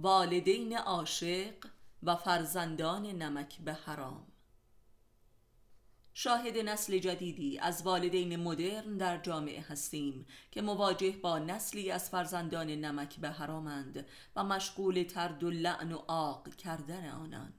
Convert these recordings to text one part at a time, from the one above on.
والدین عاشق و فرزندان نمک به حرام. شاهد نسل جدیدی از والدین مدرن در جامعه هستیم که مواجه با نسلی از فرزندان نمک به حرامند و مشغول ترد و لعن و آق کردن آنان.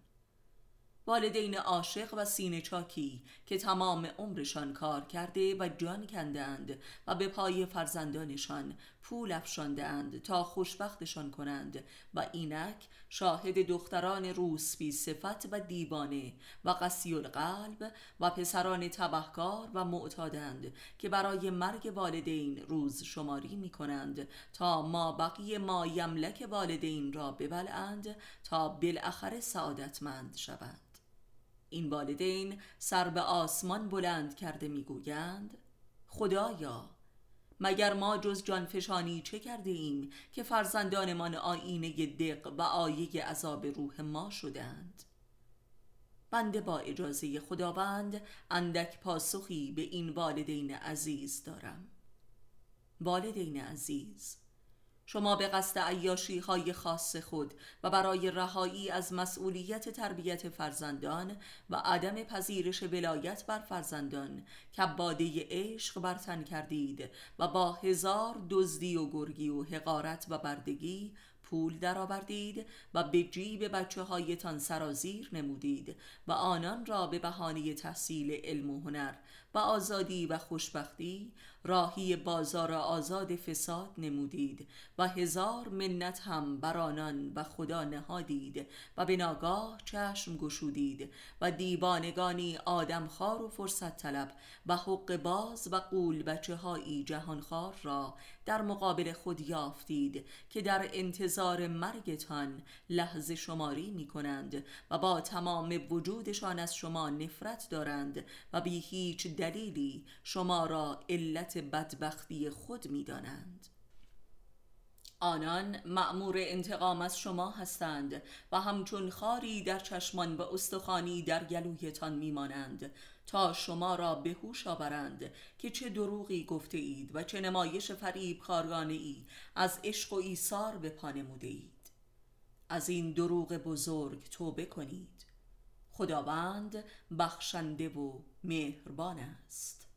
والدین عاشق و سینه چاکی که تمام عمرشان کار کرده و جان کندند و به پای فرزندانشان پول افشاندند تا خوشبختشان کنند و اینک شاهد دختران روسبی صفت و دیوانه و قسی القلب و پسران تبهکار و معتادند که برای مرگ والدین روز شماری می کنند تا ما بقیه ما یملک والدین را ببلند تا بالاخره سعادتمند شوند. این والدین سر به آسمان بلند کرده می‌گویند خدایا مگر ما جز جانفشانی چه کرده ایم که فرزندانمان آینه دق و آیه عذاب روح ما شدند بنده با اجازه خداوند اندک پاسخی به این والدین عزیز دارم. والدین عزیز شما به قصد عیاشی های خاص خود و برای رهایی از مسئولیت تربیت فرزندان و عدم پذیرش ولایت بر فرزندان کباده عشق برتن کردید و با هزار دزدی و گرگی و حقارت و بردگی پول درآوردید و به جیب بچه هایتان سرازیر نمودید و آنان را به بهانه تحصیل علم و هنر و آزادی و خوشبختی راهی بازار آزاد فساد نمودید و هزار منت هم بر آنان و خدا نهادید و به ناگاه چشم گشودید و دیوانگانی آدمخوار و فرصت طلب و حق باز و قول بچه هایی جهانخوار را در مقابل خود یافتید که در انتظار مرگتان لحظه شماری می کنند و با تمام وجودشان از شما نفرت دارند و بی هیچ دلیلی شما را علت بدبختی خود می دانند. آنان مأمور انتقام از شما هستند و همچون خاری در چشمان و استخوانی در گلویتان میمانند تا شما را به هوش آورند که چه دروغی گفته اید و چه نمایش فریب کارگانه ای از عشق و ایثار به پا نموده اید از این دروغ بزرگ توبه کنید خداوند بخشنده و مهربان است.